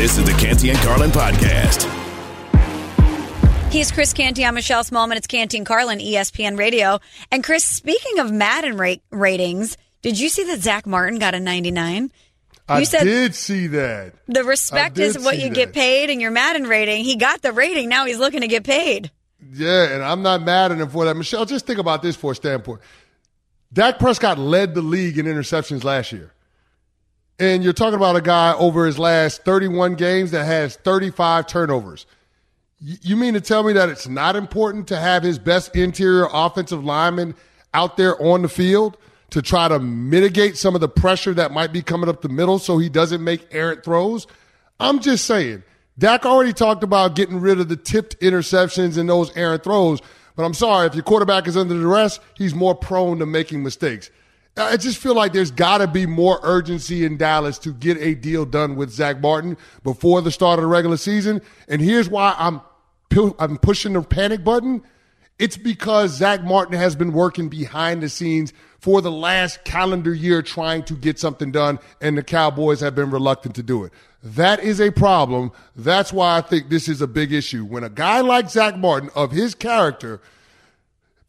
This is the Canty and Carlin podcast. He's Chris Canty. I'm Michelle Smallmon. It's Canty and Carlin, ESPN Radio. And Chris, speaking of Madden rate ratings, did you see that Zack Martin got a 99? I You said- did see that. The respect is did what you that. get paid in your Madden rating. He got the rating. Now he's looking to get paid. Yeah, and I'm not mad at him for that. Michelle, just think about this for a standpoint. Dak Prescott led the league in interceptions last year. And you're talking about a guy over his last 31 games that has 35 turnovers. You mean to tell me that it's not important to have his best interior offensive lineman out there on the field to try to mitigate some of the pressure that might be coming up the middle so he doesn't make errant throws? I'm just saying. Dak already talked about getting rid of the tipped interceptions and those errant throws, but I'm sorry, if your quarterback is under duress, he's more prone to making mistakes. I just feel like there's got to be more urgency in Dallas to get a deal done with Zack Martin before the start of the regular season. And here's why I'm I'm pushing the panic button. It's because Zack Martin has been working behind the scenes for the last calendar year trying to get something done, and the Cowboys have been reluctant to do it. That is a problem. That's why I think this is a big issue. When a guy like Zack Martin, of his character,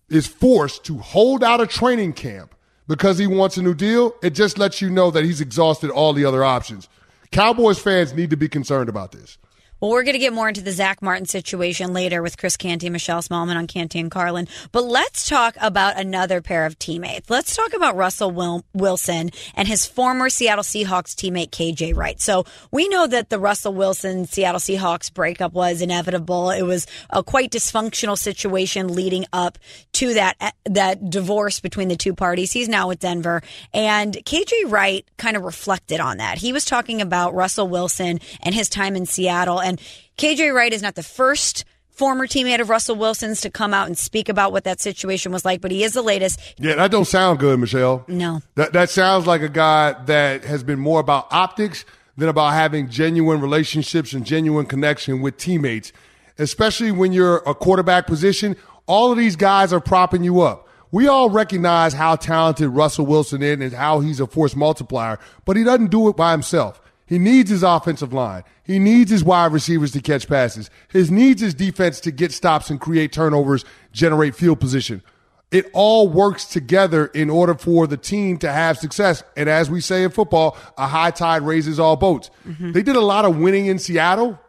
is forced to hold out a training camp because he wants a new deal, it just lets you know that he's exhausted all the other options. Cowboys fans need to be concerned about this. Well, we're going to get more into the Zack Martin situation later with Chris Canty and Michelle Smallmon on Canty and Carlin. But let's talk about another pair of teammates. Let's talk about Russell Wil- Wilson and his former Seattle Seahawks teammate KJ Wright. So we know that the Russell Wilson Seattle Seahawks breakup was inevitable. It was a quite dysfunctional situation leading up to that eh, that divorce between the two parties. He's now with Denver, and KJ Wright kind of reflected on that. He was talking about Russell Wilson and his time in Seattle, and KJ Wright is not the first former teammate of Russell Wilson's to come out and speak about what that situation was like, but he is the latest. Yeah, that don't sound good, Michelle. No. That that sounds like a guy that has been more about optics than about having genuine relationships and genuine connection with teammates, especially when you're a quarterback position. All of these guys are propping you up. We all recognize how talented Russell Wilson is and how he's a force multiplier, but he doesn't do it by himself. He needs his offensive line. He needs his wide receivers to catch passes. He needs his defense to get stops and create turnovers, generate field position. It all works together in order for the team to have success. And as we say in football, a high tide raises all boats. Mm-hmm. They did a lot of winning in Seattle,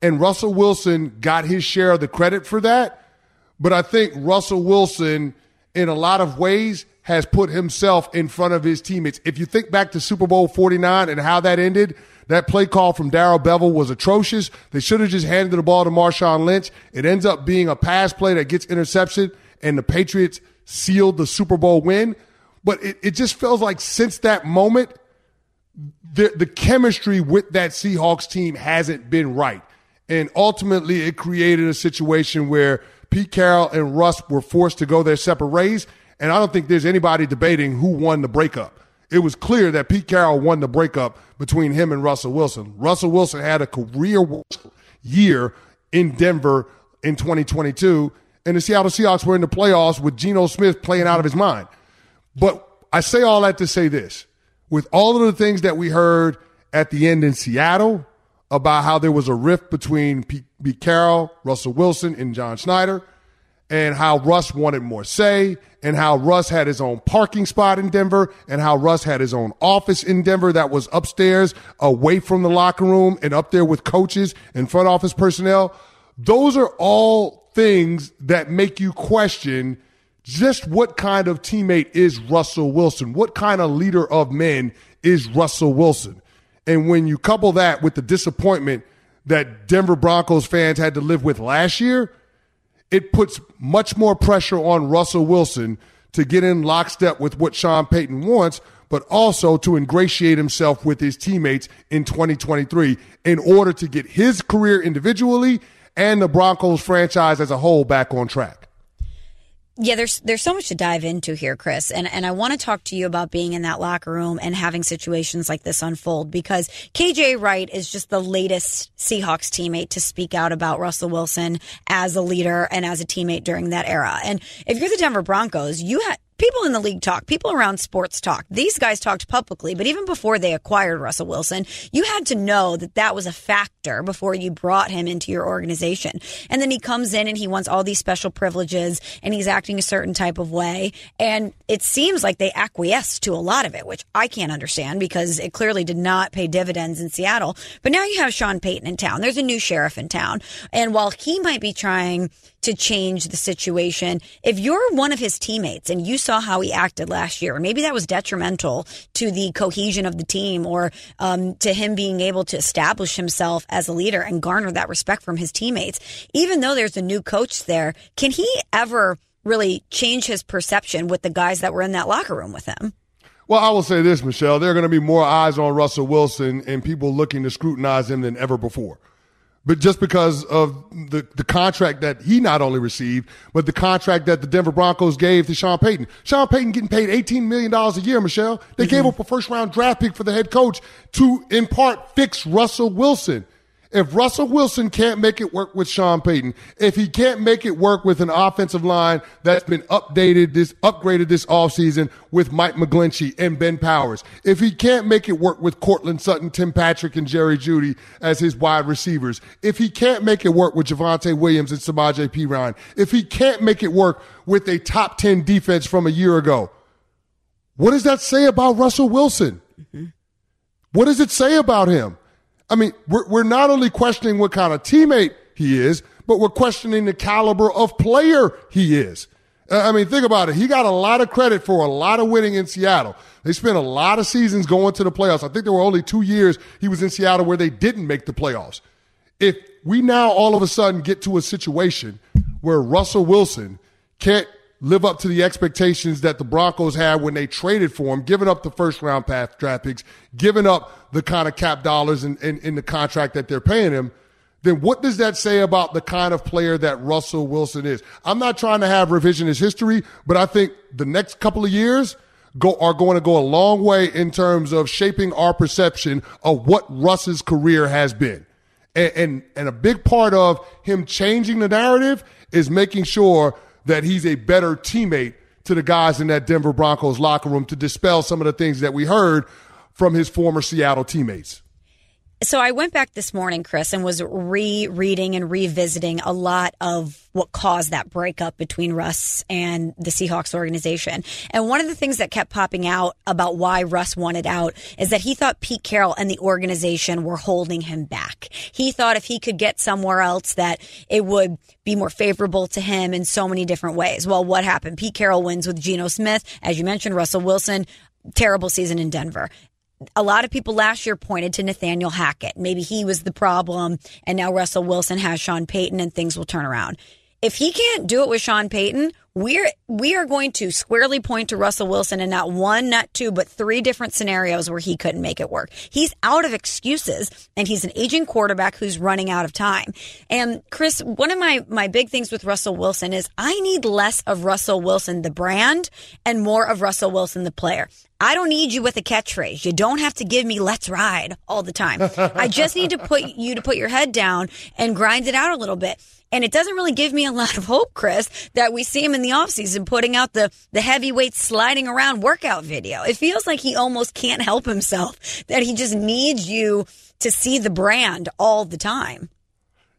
and Russell Wilson got his share of the credit for that. But I think Russell Wilson, in a lot of ways, has put himself in front of his teammates. If you think back to Super Bowl 49 and how that ended, that play call from Darrell Bevell was atrocious. They should have just handed the ball to Marshawn Lynch. It ends up being a pass play that gets intercepted, and the Patriots sealed the Super Bowl win. But it, it just feels like since that moment, the, the chemistry with that Seahawks team hasn't been right. And ultimately, it created a situation where Pete Carroll and Russ were forced to go their separate ways. And I don't think there's anybody debating who won the breakup. It was clear that Pete Carroll won the breakup between him and Russell Wilson. Russell Wilson had a career year in Denver in 2022, and the Seattle Seahawks were in the playoffs with Geno Smith playing out of his mind. But I say all that to say this with all of the things that we heard at the end in Seattle about how there was a rift between Pete, Carroll, Russell Wilson, and John Schneider, and how Russ wanted more say, and how Russ had his own parking spot in Denver, and how Russ had his own office in Denver that was upstairs, away from the locker room, and up there with coaches and front office personnel. Those are all things that make you question just what kind of teammate is Russell Wilson? What kind of leader of men is Russell Wilson? And when you couple that with the disappointment that Denver Broncos fans had to live with last year, it puts much more pressure on Russell Wilson to get in lockstep with what Sean Payton wants, but also to ingratiate himself with his teammates in 2023 in order to get his career individually and the Broncos franchise as a whole back on track. Yeah, there's there's so much to dive into here, Chris, and and I want to talk to you about being in that locker room and having situations like this unfold because KJ Wright is just the latest Seahawks teammate to speak out about Russell Wilson as a leader and as a teammate during that era. And if you're the Denver Broncos, you had people in the league talk, people around sports talk. These guys talked publicly, but even before they acquired Russell Wilson, you had to know that that was a factor before you brought him into your organization. And then he comes in and he wants all these special privileges and he's acting a certain type of way. And it seems like they acquiesce to a lot of it, which I can't understand because it clearly did not pay dividends in Seattle. But now you have Sean Payton in town. There's a new sheriff in town. And while he might be trying to change the situation. If you're one of his teammates and you saw how he acted last year, maybe that was detrimental to the cohesion of the team or um, to him being able to establish himself as a leader and garner that respect from his teammates. Even though there's a new coach there, can he ever really change his perception with the guys that were in that locker room with him? Well, I will say this, Michelle. There are going to be more eyes on Russell Wilson and people looking to scrutinize him than ever before but just because of the, the contract that he not only received, but the contract that the Denver Broncos gave to Sean Payton. Sean Payton getting paid $18 million a year, Michelle. They mm-hmm. gave up a first round draft pick for the head coach to, in part, fix Russell Wilson. If Russell Wilson can't make it work with Sean Payton, if he can't make it work with an offensive line that's been updated this, upgraded this offseason with Mike McGlinchey and Ben Powers, if he can't make it work with Courtland Sutton, Tim Patrick, and Jerry Jeudy as his wide receivers, if he can't make it work with Javonte Williams and Samaje Ryan, if he can't make it work with a top 10 defense from a year ago, what does that say about Russell Wilson? Mm-hmm. What does it say about him? I mean, we're, we're not only questioning what kind of teammate he is, but we're questioning the caliber of player he is. Uh, I mean, think about it. He got a lot of credit for a lot of winning in Seattle. They spent a lot of seasons going to the playoffs. I think there were only two years he was in Seattle where they didn't make the playoffs. If we now all of a sudden get to a situation where Russell Wilson can't live up to the expectations that the Broncos had when they traded for him, giving up the first round path draft picks, giving up the kind of cap dollars in, in, in, the contract that they're paying him, then what does that say about the kind of player that Russell Wilson is? I'm not trying to have revisionist history, but I think the next couple of years go, are going to go a long way in terms of shaping our perception of what Russ's career has been. And, and, and a big part of him changing the narrative is making sure that he's a better teammate to the guys in that Denver Broncos locker room to dispel some of the things that we heard from his former Seattle teammates. So I went back this morning, Chris, and was rereading and revisiting a lot of what caused that breakup between Russ and the Seahawks organization. And one of the things that kept popping out about why Russ wanted out is that he thought Pete Carroll and the organization were holding him back. He thought if he could get somewhere else that it would be more favorable to him in so many different ways. Well, what happened? Pete Carroll wins with Geno Smith. As you mentioned, Russell Wilson, terrible season in Denver a lot of people last year pointed to Nathaniel Hackett. Maybe he was the problem, and now Russell Wilson has Sean Payton, and things will turn around. If he can't do it with Sean Payton, we're we are going to squarely point to Russell Wilson in not one, not two, but three different scenarios where he couldn't make it work. He's out of excuses and he's an aging quarterback who's running out of time. And Chris, one of my my big things with Russell Wilson is I need less of Russell Wilson the brand and more of Russell Wilson the player. I don't need you with a catchphrase. You don't have to give me let's ride all the time. I just need to put you to put your head down and grind it out a little bit. And it doesn't really give me a lot of hope, Chris, that we see him in the offseason putting out the, the heavyweight sliding around workout video. It feels like he almost can't help himself, that he just needs you to see the brand all the time.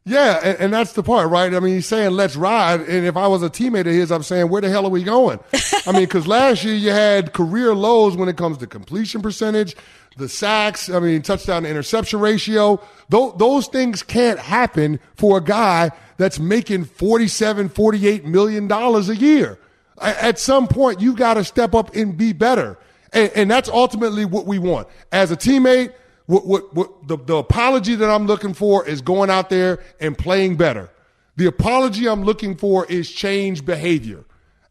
Yeah, and, and, that's the part, right? I mean, he's saying let's ride, and if I was a teammate of his, I'm saying where the hell are we going? I mean, because last year you had career lows when it comes to completion percentage, the sacks, I mean, touchdown to interception ratio. Those, those things can't happen for a guy that's making 47, 48 million dollars a year. At some point, you've got to step up and be better. And, and that's ultimately what we want. As a teammate, what, what, what the, the apology that I'm looking for is going out there and playing better. The apology I'm looking for is change behavior.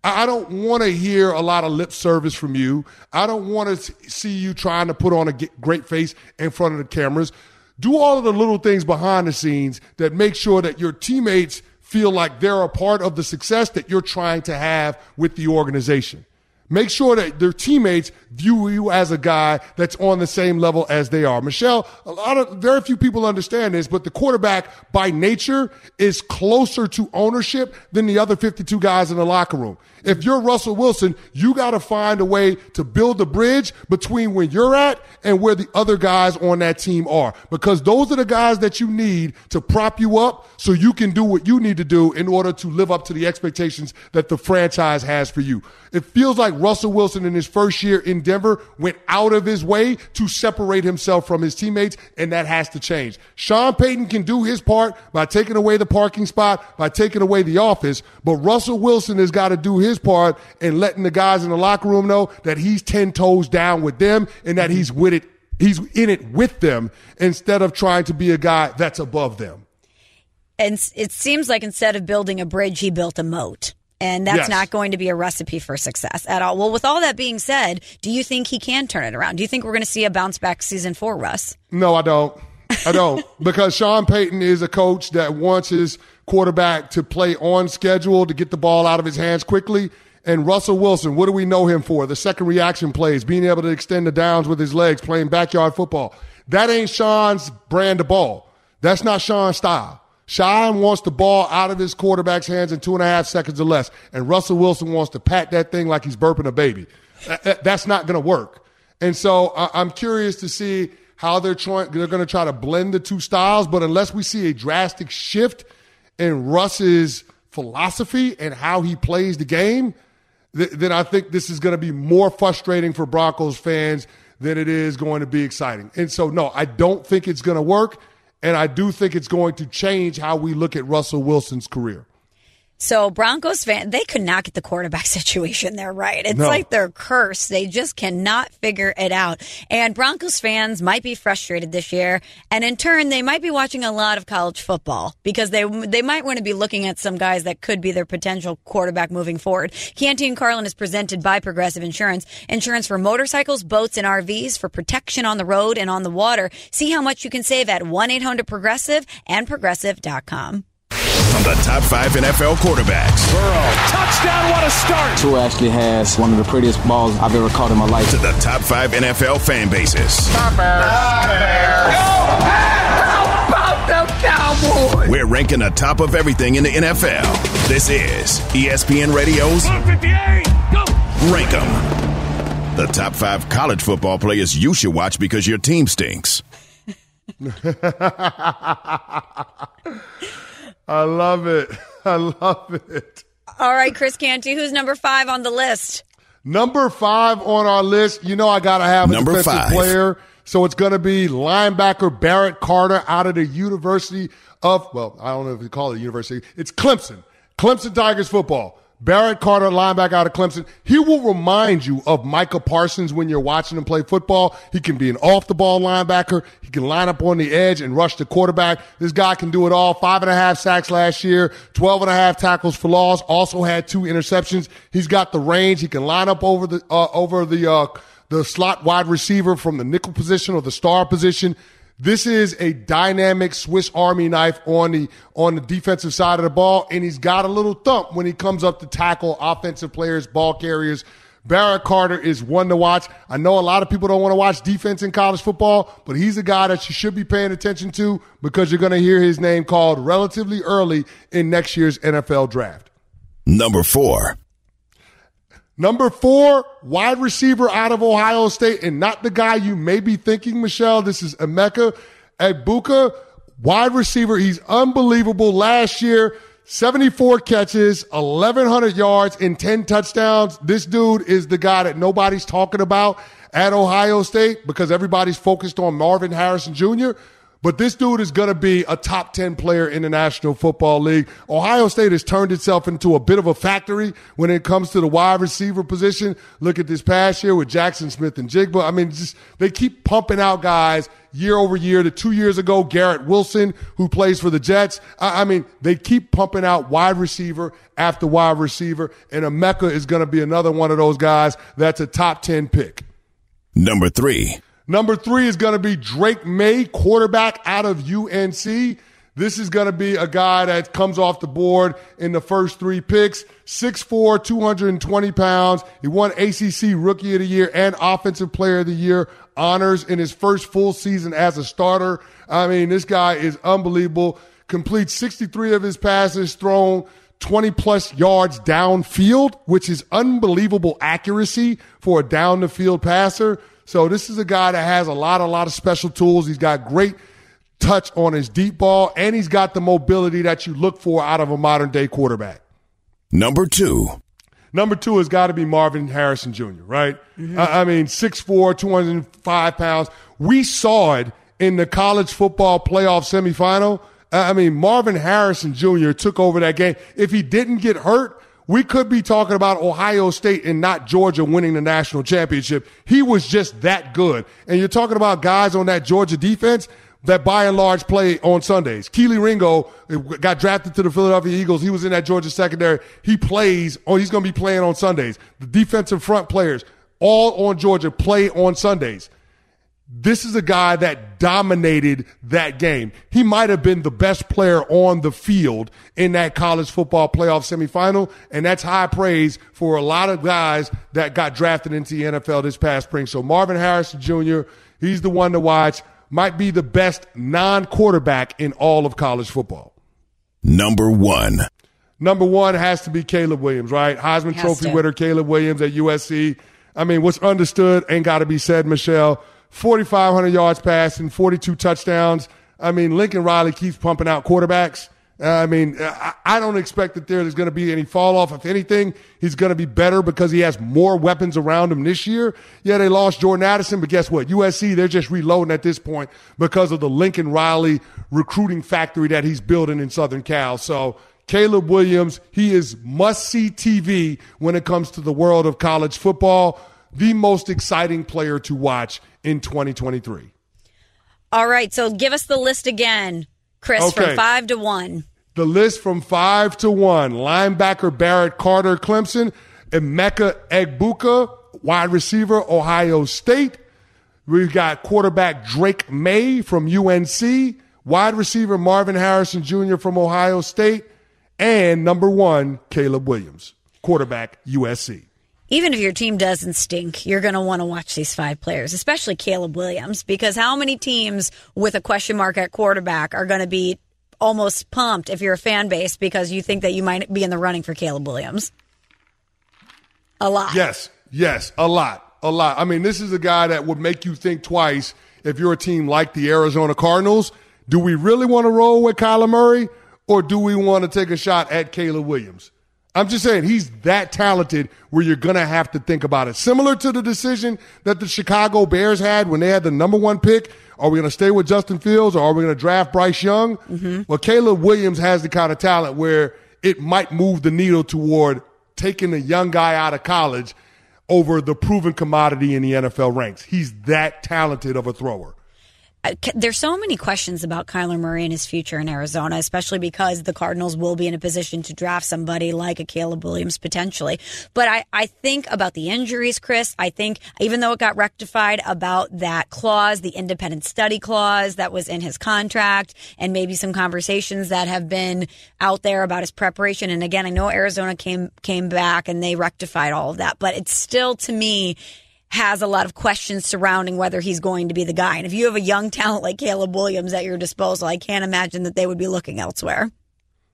I don't want to hear a lot of lip service from you. I don't want to see you trying to put on a great face in front of the cameras. Do all of the little things behind the scenes that make sure that your teammates feel like they're a part of the success that you're trying to have with the organization. Make sure that their teammates view you as a guy that's on the same level as they are. Michelle, a lot of very few people understand this, but the quarterback by nature is closer to ownership than the other 52 guys in the locker room. If you're Russell Wilson, you got to find a way to build a bridge between where you're at and where the other guys on that team are, because those are the guys that you need to prop you up so you can do what you need to do in order to live up to the expectations that the franchise has for you. It feels like Russell Wilson in his first year in Denver went out of his way to separate himself from his teammates, and that has to change. Sean Payton can do his part by taking away the parking spot, by taking away the office, but Russell Wilson has got to do his part and letting the guys in the locker room know that he's 10 toes down with them and that he's with it. He's in it with them instead of trying to be a guy that's above them. And it seems like instead of building a bridge, he built a moat. And that's yes. not going to be a recipe for success at all. Well, with all that being said, do you think he can turn it around? Do you think we're going to see a bounce back season for Russ? No, I don't. I don't. because Sean Payton is a coach that wants his quarterback to play on schedule, to get the ball out of his hands quickly. And Russell Wilson, what do we know him for? The second reaction plays, being able to extend the downs with his legs, playing backyard football. That ain't Sean's brand of ball. That's not Sean's style. Sean wants the ball out of his quarterback's hands in two and a half seconds or less. And Russell Wilson wants to pat that thing like he's burping a baby. That's not going to work. And so I'm curious to see how they're trying, they're going to try to blend the two styles. But unless we see a drastic shift in Russ's philosophy and how he plays the game, th- then I think this is going to be more frustrating for Broncos fans than it is going to be exciting. And so, no, I don't think it's going to work. And I do think it's going to change how we look at Russell Wilson's career. So Broncos fan, they could not get the quarterback situation there right. It's no. like they're cursed. They just cannot figure it out. And Broncos fans might be frustrated this year, and in turn, they might be watching a lot of college football because they they might want to be looking at some guys that could be their potential quarterback moving forward. Canty and Carlin is presented by Progressive Insurance, insurance for motorcycles, boats, and RVs for protection on the road and on the water. See how much you can save at one eight hundred Progressive and Progressive.com. From the top five NFL quarterbacks. Burrow, touchdown, what a start. Tua actually has one of the prettiest balls I've ever caught in my life. To the top five NFL fan bases. Stop Bears. Go How about the Cowboys? We're ranking the top of everything in the NFL. This is ESPN Radio's 158. Go. Rank 'em. The top five college football players you should watch because your team stinks. I love it. I love it. All right, Chris Canty, who's number five on the list? Number five on our list. You know, I got to have a number defensive five. player. So it's going to be linebacker Barrett Carter out of the University of, well, I don't know if you call it a university. It's Clemson. Clemson Tigers football. Barrett Carter, linebacker out of Clemson. He will remind you of Micah Parsons when you're watching him play football. He can be an off the ball linebacker. He can line up on the edge and rush the quarterback. This guy can do it all. Five and a half sacks last year, 12 and a half tackles for loss. Also had two interceptions. He's got the range. He can line up over the, uh, over the, uh, the slot wide receiver from the nickel position or the star position. This is a dynamic Swiss Army knife on the on the defensive side of the ball, and he's got a little thump when he comes up to tackle offensive players, ball carriers. Barrett Carter is one to watch. I know a lot of people don't want to watch defense in college football, but he's a guy that you should be paying attention to because you're going to hear his name called relatively early in next year's NFL draft. Number four. Number four, wide receiver out of Ohio State, and not the guy you may be thinking, Michelle. This is Emeka Egbuka, wide receiver. He's unbelievable. Last year, 74 catches, 1,100 yards, and 10 touchdowns. This dude is the guy that nobody's talking about at Ohio State because everybody's focused on Marvin Harrison Jr. But this dude is going to be a top 10 player in the National Football League. Ohio State has turned itself into a bit of a factory when it comes to the wide receiver position. Look at this past year with Jackson Smith-Njigba. I mean, just, they keep pumping out guys year over year. The two years ago, Garrett Wilson, who plays for the Jets. I, I mean, they keep pumping out wide receiver after wide receiver. And Emeka is going to be another one of those guys that's a top 10 pick. Number three. Number three is going to be Drake Maye, quarterback out of UNC. This is going to be a guy that comes off the board in the first three picks. 6'4", 220 pounds. He won ACC Rookie of the Year and Offensive Player of the Year honors in his first full season as a starter. I mean, this guy is unbelievable. Completes 63 of his passes thrown 20 plus yards downfield, which is unbelievable accuracy for a down the field passer. So this is a guy that has a lot, a lot of special tools. He's got great touch on his deep ball, and he's got the mobility that you look for out of a modern day quarterback. Number two. Number two has got to be Marvin Harrison Jr., right? Mm-hmm. I, I mean, 6'4, 205 pounds. We saw it in the college football playoff semifinal. I mean, Marvin Harrison Jr. took over that game. If he didn't get hurt, we could be talking about Ohio State and not Georgia winning the national championship. He was just that good. And you're talking about guys on that Georgia defense that by and large play on Sundays. Kelee Ringo got drafted to the Philadelphia Eagles. He was in that Georgia secondary. He plays, oh, he's going to be playing on Sundays. The defensive front players, all on Georgia, play on Sundays. This is a guy that dominated that game. He might have been the best player on the field in that college football playoff semifinal, and that's high praise for a lot of guys that got drafted into the NFL this past spring. So Marvin Harrison Jr., he's the one to watch might be the best non quarterback in all of college football. Number one. Number one has to be Caleb Williams, right? Heisman Trophy to. winner Caleb Williams at USC. I mean, what's understood ain't got to be said, Michelle. 4,500 yards passing, 42 touchdowns. I mean, Lincoln Riley keeps pumping out quarterbacks. Uh, I mean, uh, I don't expect that there's going to be any fall off. If anything, he's going to be better because he has more weapons around him this year. Yeah, they lost Jordan Addison, but guess what? USC, they're just reloading at this point because of the Lincoln Riley recruiting factory that he's building in Southern Cal. So Caleb Williams, he is must see TV when it comes to the world of college football. The most exciting player to watch in 2023. All right. So give us the list again. Chris, okay. from five to one. The list from five to one. Linebacker Barrett Carter Clemson, Emeka Egbuka, wide receiver Ohio State. We've got quarterback Drake Maye from UNC, wide receiver Marvin Harrison Jr. from Ohio State, and number one, Caleb Williams, quarterback USC even if your team doesn't stink, you're going to want to watch these five players, especially Caleb Williams, because how many teams with a question mark at quarterback are going to be almost pumped if you're a fan base because you think that you might be in the running for Caleb Williams? A lot. Yes, yes, a lot, a lot. I mean, this is a guy that would make you think twice if you're a team like the Arizona Cardinals. Do we really want to roll with Kyler Murray or do we want to take a shot at Caleb Williams? I'm just saying he's that talented where you're going to have to think about it. Similar to the decision that the Chicago Bears had when they had the number one pick. Are we going to stay with Justin Fields or are we going to draft Bryce Young? Mm-hmm. Well, Caleb Williams has the kind of talent where it might move the needle toward taking a young guy out of college over the proven commodity in the NFL ranks. He's that talented of a thrower. Uh, there's so many questions about Kyler Murray and his future in Arizona, especially because the Cardinals will be in a position to draft somebody like a Caleb Williams potentially. But I, I think about the injuries, Chris. I think even though it got rectified about that clause, the independent study clause that was in his contract, and maybe some conversations that have been out there about his preparation. And again, I know Arizona came came back and they rectified all of that, but it's still to me has a lot of questions surrounding whether he's going to be the guy. And if you have a young talent like Caleb Williams at your disposal, I can't imagine that they would be looking elsewhere.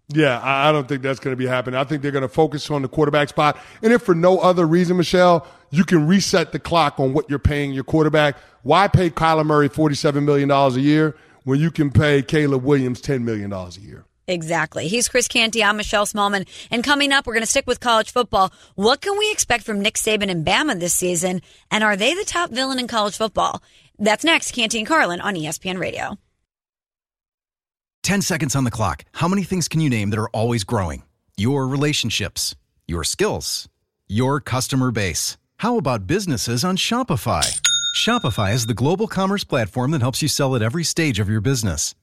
Yeah, I don't think that's going to be happening. I think they're going to focus on the quarterback spot. And if for no other reason, Michelle, you can reset the clock on what you're paying your quarterback. Why pay Kyler Murray $47 million a year when you can pay Caleb Williams $10 million a year? Exactly. He's Chris Canty. I'm Michelle Smallmon. And coming up, we're going to stick with college football. What can we expect from Nick Saban and Bama this season? And are they the top villain in college football? That's next, Canty and Carlin on ESPN Radio. 10 seconds on the clock. How many things can you name that are always growing? Your relationships, your skills, your customer base. How about businesses on Shopify? Shopify is the global commerce platform that helps you sell at every stage of your business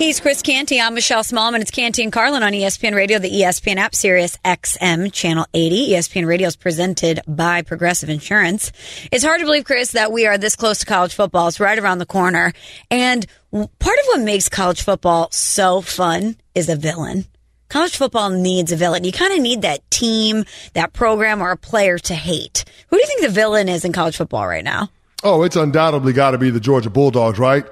He's Chris Canty. I'm Michelle Smallmon. It's Canty and Carlin on ESPN Radio, the ESPN app, Sirius XM, Channel 80. ESPN Radio is presented by Progressive Insurance. It's hard to believe, Chris, that we are this close to college football. It's right around the corner. And part of what makes college football so fun is a villain. College football needs a villain. You kind of need that team, that program, or a player to hate. Who do you think the villain is in college football right now? Oh, it's undoubtedly got to be the Georgia Bulldogs, right?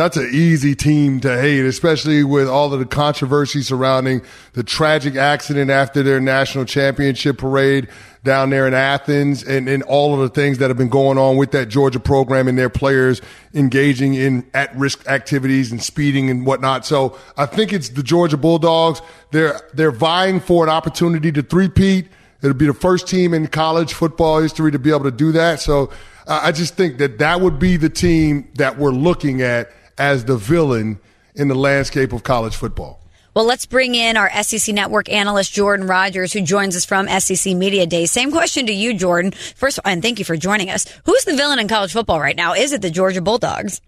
That's an easy team to hate, especially with all of the controversy surrounding the tragic accident after their national championship parade down there in Athens and, and all of the things that have been going on with that Georgia program and their players engaging in at risk activities and speeding and whatnot. So I think it's the Georgia Bulldogs. They're, they're vying for an opportunity to three-peat. It'll be the first team in college football history to be able to do that. So I just think that that would be the team that we're looking at as the villain in the landscape of college football. Well, let's bring in our SEC Network analyst, Jordan Rogers, who joins us from SEC Media Day. Same question to you, Jordan. First, and thank you for joining us. Who's the villain in college football right now? Is it the Georgia Bulldogs?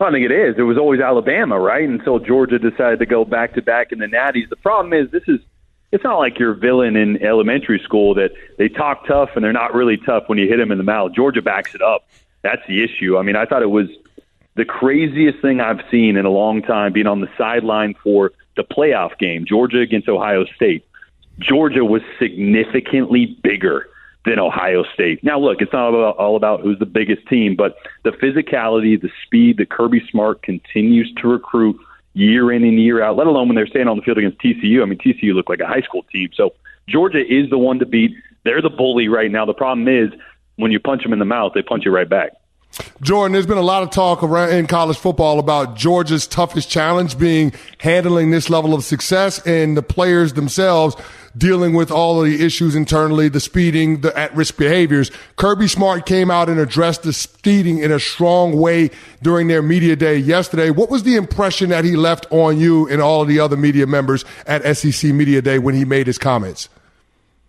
I think it is. It was always Alabama, right? Until Georgia decided to go back to back in the Natties. The problem is this is it's not like your villain in elementary school that they talk tough and they're not really tough when you hit them in the mouth. Georgia backs it up. That's the issue. I mean, I thought it was the craziest thing I've seen in a long time being on the sideline for the playoff game, Georgia against Ohio State. Georgia was significantly bigger than Ohio State. Now, look, it's not about, all about who's the biggest team, but the physicality, the speed that Kirby Smart continues to recruit year in and year out, let alone when they're staying on the field against TCU. I mean, TCU looked like a high school team. So Georgia is the one to beat. They're the bully right now. The problem is when you punch them in the mouth, they punch you right back. Jordan, there's been a lot of talk around in college football about Georgia's toughest challenge being handling this level of success and the players themselves dealing with all of the issues internally, the speeding, the at-risk behaviors. Kirby Smart came out and addressed the speeding in a strong way during their media day yesterday. What was the impression that he left on you and all of the other media members at SEC Media Day when he made his comments?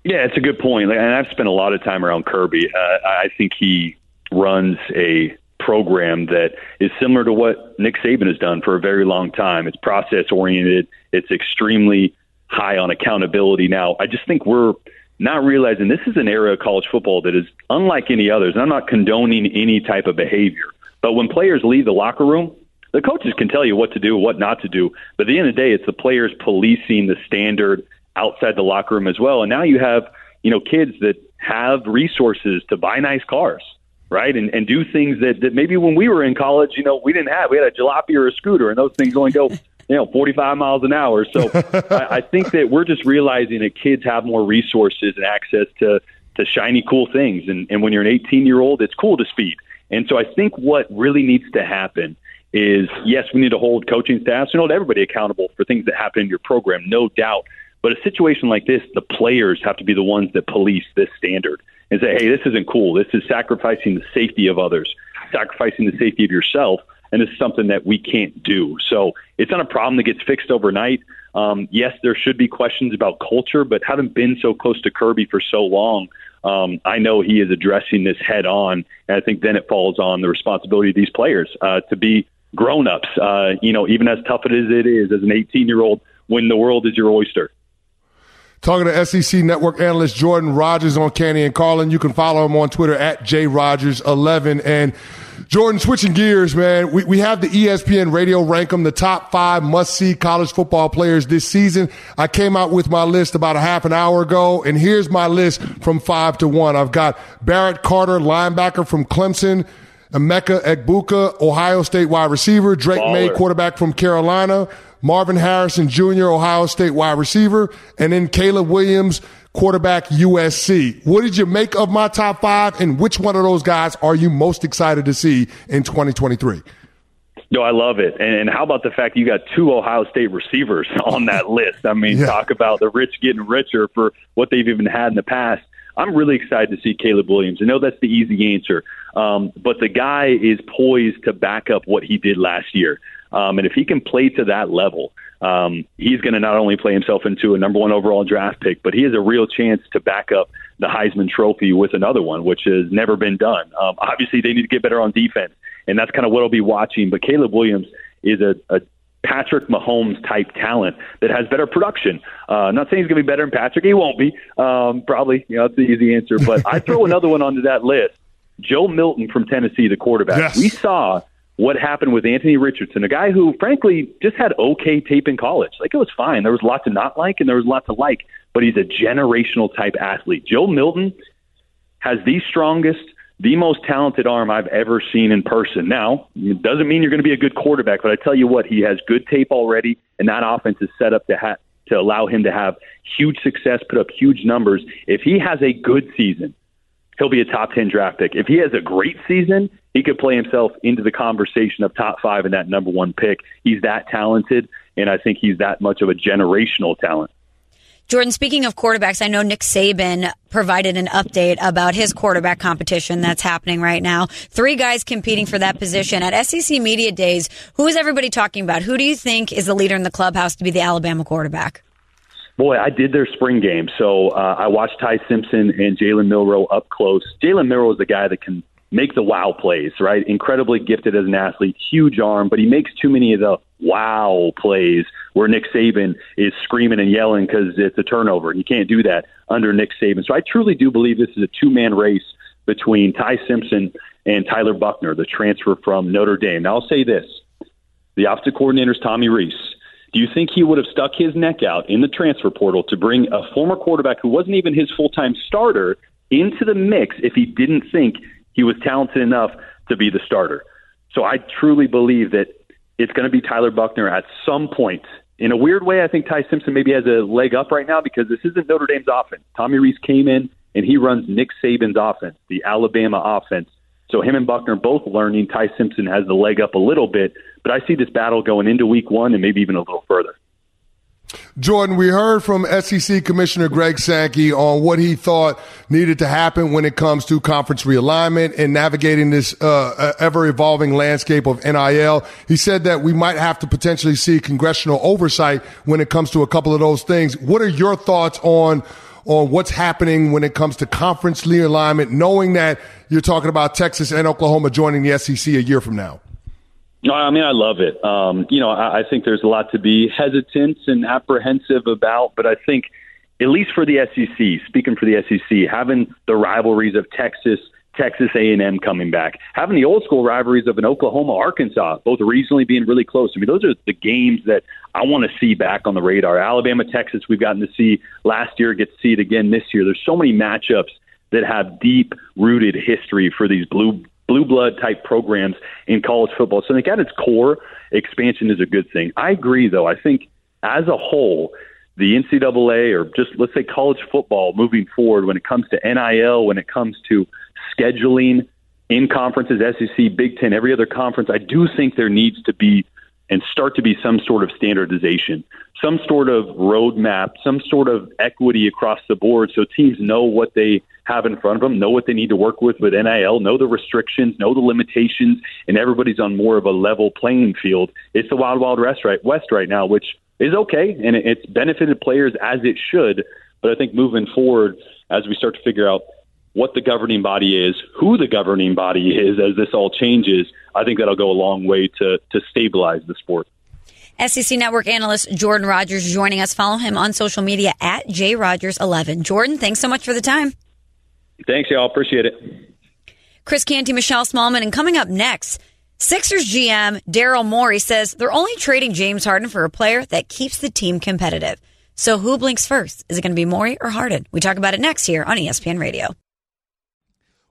Yeah, it's a good point. And I've spent a lot of time around Kirby. Uh, I think he runs a program that is similar to what Nick Saban has done for a very long time. It's process oriented. It's extremely high on accountability. Now, I just think we're not realizing this is an era of college football that is unlike any others. And I'm not condoning any type of behavior, but when players leave the locker room, the coaches can tell you what to do, what not to do. But at the end of the day, it's the players policing the standard outside the locker room as well. And now you have, you know, kids that have resources to buy nice cars right? And and do things that, that maybe when we were in college, you know, we didn't have. We had a jalopy or a scooter, and those things only go, you know, 45 miles an hour. So I, I think that we're just realizing that kids have more resources and access to to shiny, cool things. And and when you're an 18 year old, it's cool to speed. And so I think what really needs to happen is yes, we need to hold coaching staffs and hold everybody accountable for things that happen in your program, no doubt. But a situation like this, the players have to be the ones that police this standard and say, hey, this isn't cool. This is sacrificing the safety of others, sacrificing the safety of yourself, and it's something that we can't do. So it's not a problem that gets fixed overnight. Um, yes, there should be questions about culture, but having been so close to Kirby for so long, um, I know he is addressing this head on. And I think then it falls on the responsibility of these players uh, to be grown ups. Uh, you know, even as tough as it is as an 18 year old, when the world is your oyster. Talking to SEC Network analyst Jordan Rogers on Canty and Carlin. You can follow him on Twitter at jrogers11. And Jordan, switching gears, man, we, we have the ESPN radio rank them the top five must see college football players this season. I came out with my list about a half an hour ago, and here's my list from five to one. I've got Barrett Carter, linebacker from Clemson. Emeka Egbuka, Ohio State wide receiver. Drake Baller. Maye, quarterback from Carolina. Marvin Harrison Jr., Ohio State wide receiver. And then Caleb Williams, quarterback USC. What did you make of my top five? And which one of those guys are you most excited to see in 2023? No, I love it. And how about the fact you got two Ohio State receivers on that list? I mean, yeah. talk about the rich getting richer for what they've even had in the past. I'm really excited to see Caleb Williams. I know that's the easy answer, um, but the guy is poised to back up what he did last year. Um, and if he can play to that level, um, he's going to not only play himself into a number one overall draft pick, but he has a real chance to back up the Heisman Trophy with another one, which has never been done. Um, obviously, they need to get better on defense, and that's kind of what I'll be watching. But Caleb Williams is a, a Patrick Mahomes type talent that has better production. Uh, not saying he's going to be better than Patrick. He won't be. Um, probably, you know, that's the easy answer. But I throw another one onto that list. Joe Milton from Tennessee, the quarterback. Yes. We saw what happened with Anthony Richardson, a guy who, frankly, just had okay tape in college. Like it was fine. There was a lot to not like, and there was a lot to like. But he's a generational type athlete. Joe Milton has the strongest the most talented arm I've ever seen in person. Now, it doesn't mean you're going to be a good quarterback, but I tell you what, he has good tape already, and that offense is set up to ha- to allow him to have huge success, put up huge numbers. If he has a good season, he'll be a top 10 draft pick. If he has a great season, he could play himself into the conversation of top five and that number one pick. He's that talented, and I think he's that much of a generational talent. Jordan, speaking of quarterbacks, I know Nick Saban provided an update about his quarterback competition that's happening right now. Three guys competing for that position at SEC Media Days. Who is everybody talking about? Who do you think is the leader in the clubhouse to be the Alabama quarterback? Boy, I did their spring game, so uh, I watched Ty Simpson and Jalen Milroe up close. Jalen Milroe is the guy that can make the wow plays, right? Incredibly gifted as an athlete, huge arm, but he makes too many of the wow plays where Nick Saban is screaming and yelling because it's a turnover. And you can't do that under Nick Saban. So I truly do believe this is a two man race between Ty Simpson and Tyler Buchner, the transfer from Notre Dame. Now I'll say this the offensive coordinator is Tommy Rees. Do you think he would have stuck his neck out in the transfer portal to bring a former quarterback who wasn't even his full time starter into the mix if he didn't think he was talented enough to be the starter? So I truly believe that it's going to be Tyler Buchner at some point. In a weird way, I think Ty Simpson maybe has a leg up right now because this isn't Notre Dame's offense. Tommy Rees came in and he runs Nick Saban's offense, the Alabama offense. So him and Buchner both learning. Ty Simpson has the leg up a little bit, but I see this battle going into week one and maybe even a little further. Jordan, we heard from SEC Commissioner Greg Sankey on what he thought needed to happen when it comes to conference realignment and navigating this uh, ever evolving landscape of NIL. He said that we might have to potentially see congressional oversight when it comes to a couple of those things. What are your thoughts on on what's happening when it comes to conference realignment, knowing that you're talking about Texas and Oklahoma joining the SEC a year from now? No, I mean I love it. Um, you know, I, I think there's a lot to be hesitant and apprehensive about, but I think at least for the SEC, speaking for the SEC, having the rivalries of Texas, Texas A&M coming back, having the old school rivalries of an Oklahoma, Arkansas, both regionally being really close. I mean, those are the games that I want to see back on the radar. Alabama, Texas, we've gotten to see last year, get to see it again this year. There's so many matchups that have deep rooted history for these blue blue blood type programs in college football. So I think at its core, expansion is a good thing. I agree, though. I think as a whole, the NCAA or just let's say college football moving forward when it comes to NIL, when it comes to scheduling in conferences, SEC, Big Ten, every other conference, I do think there needs to be and start to be some sort of standardization, some sort of roadmap, some sort of equity across the board so teams know what they have in front of them, know what they need to work with with NIL, know the restrictions, know the limitations, and everybody's on more of a level playing field. It's the wild, wild west right, west right now, which is okay, and it's benefited players as it should. But I think moving forward, as we start to figure out what the governing body is, who the governing body is, as this all changes, I think that'll go a long way to to stabilize the sport. SEC Network analyst Jordan Rogers joining us. Follow him on social media at jrogers11. Jordan, thanks so much for the time. Thanks, y'all. Appreciate it. Chris Canty, Michelle Smallmon, and coming up next, Sixers GM Daryl Morey says they're only trading James Harden for a player that keeps the team competitive. So who blinks first? Is it going to be Morey or Harden? We talk about it next here on ESPN Radio.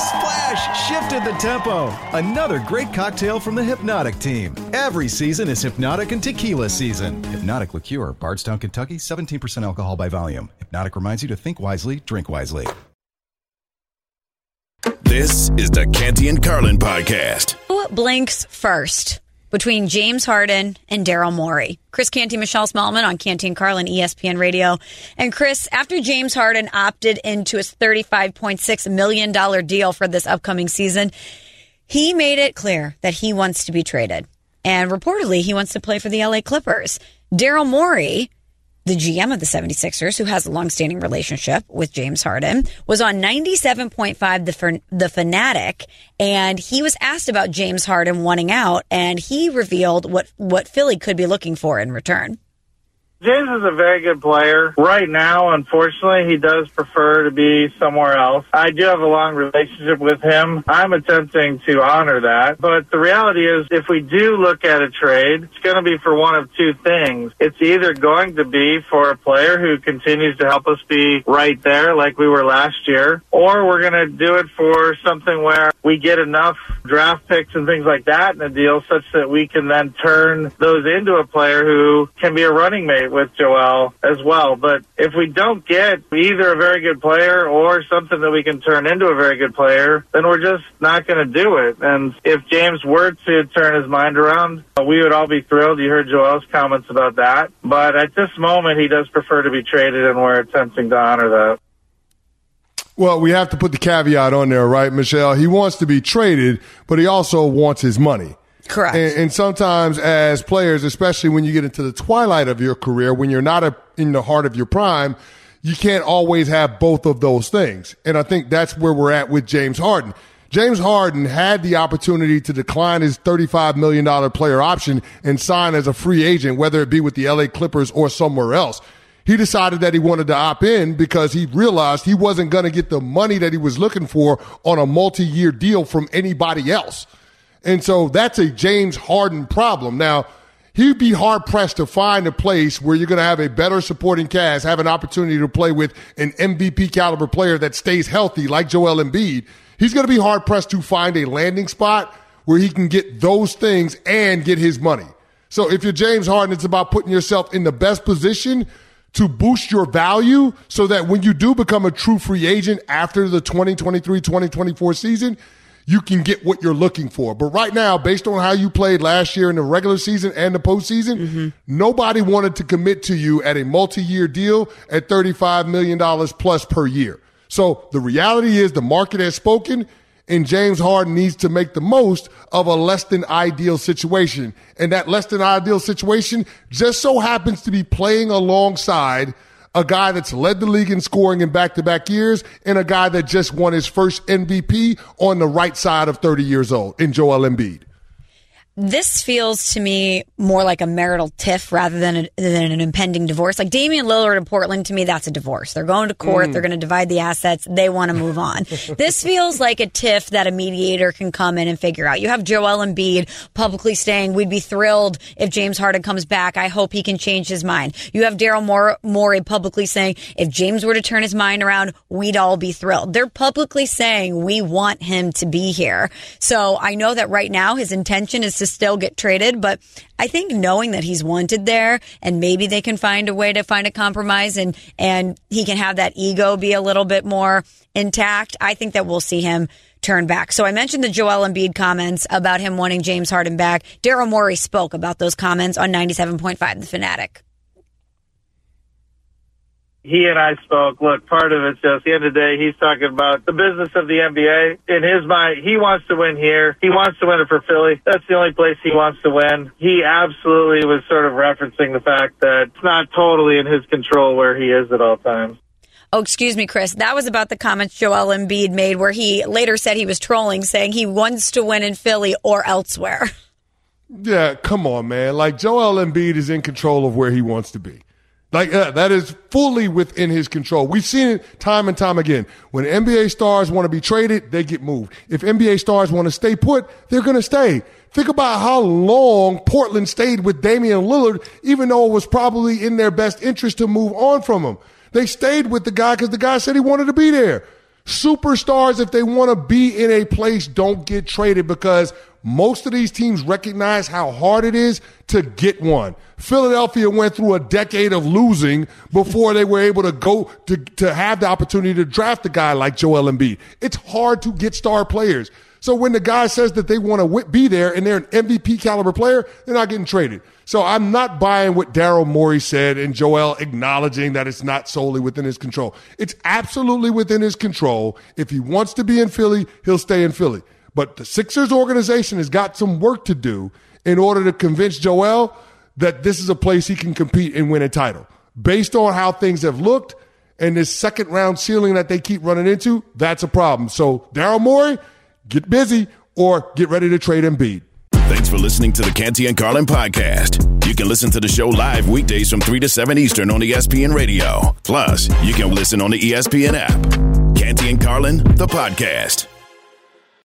The playmaking splash shifted the tempo. Another great cocktail from the Hpnotiq team. Every season is Hpnotiq and Tequila season. Hpnotiq Liqueur, Bardstown, Kentucky, 17% alcohol by volume. Hpnotiq reminds you to think wisely, drink wisely. This is the Canty and Carlin podcast. Who blinks first between James Harden and Daryl Morey? Chris Canty, Michelle Smallmon on Canty and Carlin, ESPN Radio. And Chris, after James Harden opted into his $35.6 million deal for this upcoming season, he made it clear that he wants to be traded. And reportedly, he wants to play for the LA Clippers. Daryl Morey the GM of the 76ers, who has a longstanding relationship with James Harden, was on 97.5 the, the Fanatic, and he was asked about James Harden wanting out, and he revealed what, what Philly could be looking for in return. James is a very good player. Right now, unfortunately, he does prefer to be somewhere else. I do have a long relationship with him. I'm attempting to honor that. But the reality is, if we do look at a trade, it's going to be for one of two things. It's either going to be for a player who continues to help us be right there like we were last year, or we're going to do it for something where we get enough draft picks and things like that in a deal such that we can then turn those into a player who can be a running mate with Joel as well. But if we don't get either a very good player or something that we can turn into a very good player, then we're just not going to do it. And if James were to turn his mind around, uh, we would all be thrilled. You heard Joel's comments about that. But at this moment, he does prefer to be traded, and we're attempting to honor that. Well, we have to put the caveat on there, right, Michelle? He wants to be traded, but he also wants his money. Correct. And, and, sometimes as players, especially when you get into the twilight of your career, when you're not a, in the heart of your prime, you can't always have both of those things. And I think that's where we're at with James Harden. James Harden had the opportunity to decline his $35 million player option and sign as a free agent, whether it be with the LA Clippers or somewhere else. He decided that he wanted to opt in because he realized he wasn't going to get the money that he was looking for on a multi-year deal from anybody else. And so that's a James Harden problem. Now, he'd be hard pressed to find a place where you're going to have a better supporting cast, have an opportunity to play with an MVP caliber player that stays healthy like Joel Embiid. He's going to be hard pressed to find a landing spot where he can get those things and get his money. So if you're James Harden, it's about putting yourself in the best position to boost your value so that when you do become a true free agent after the 2023 2024 season, you can get what you're looking for. But right now, based on how you played last year in the regular season and the postseason, mm-hmm. nobody wanted to commit to you at a multi year deal at $35 million plus per year. So the reality is the market has spoken and James Harden needs to make the most of a less than ideal situation. And that less than ideal situation just so happens to be playing alongside a guy that's led the league in scoring in back to back years and a guy that just won his first MVP on the right side of 30 years old in Joel Embiid. This feels to me more like a marital tiff rather than, a, than an impending divorce. Like Damian Lillard in Portland, to me, that's a divorce. They're going to court. Mm. They're going to divide the assets. They want to move on. this feels like a tiff that a mediator can come in and figure out. You have Joel Embiid publicly saying, we'd be thrilled if James Harden comes back. I hope he can change his mind. You have Daryl Morey publicly saying, if James were to turn his mind around, we'd all be thrilled. They're publicly saying, we want him to be here. So I know that right now his intention is to still get traded. But I think knowing that he's wanted there and maybe they can find a way to find a compromise and, and he can have that ego be a little bit more intact, I think that we'll see him turn back. So I mentioned the Joel Embiid comments about him wanting James Harden back. Daryl Morey spoke about those comments on 97.5 The Fanatic he and I spoke. Look, part of it's just the end of the day, he's talking about the business of the NBA. In his mind, he wants to win here. He wants to win it for Philly. That's the only place he wants to win. He absolutely was sort of referencing the fact that it's not totally in his control where he is at all times. Oh, excuse me, Chris. That was about the comments Joel Embiid made where he later said he was trolling, saying he wants to win in Philly or elsewhere. Yeah, come on, man. Like Joel Embiid is in control of where he wants to be. Like uh, that is fully within his control. We've seen it time and time again. When NBA stars want to be traded, they get moved. If NBA stars want to stay put, they're going to stay. Think about how long Portland stayed with Damian Lillard, even though it was probably in their best interest to move on from him. They stayed with the guy because the guy said he wanted to be there. Superstars, if they want to be in a place, don't get traded because most of these teams recognize how hard it is to get one. Philadelphia went through a decade of losing before they were able to go to, to have the opportunity to draft a guy like Joel Embiid. It's hard to get star players. So when the guy says that they want to be there and they're an MVP caliber player, they're not getting traded. So I'm not buying what Daryl Morey said and Joel acknowledging that it's not solely within his control. It's absolutely within his control. If he wants to be in Philly, he'll stay in Philly. But the Sixers organization has got some work to do in order to convince Joel that this is a place he can compete and win a title. Based on how things have looked and this second round ceiling that they keep running into, that's a problem. So, Daryl Morey, get busy or get ready to trade Embiid. Thanks for listening to the Canty and Carlin podcast. You can listen to the show live weekdays from 3 to 7 Eastern on ESPN Radio. Plus, you can listen on the ESPN app. Canty and Carlin, the podcast.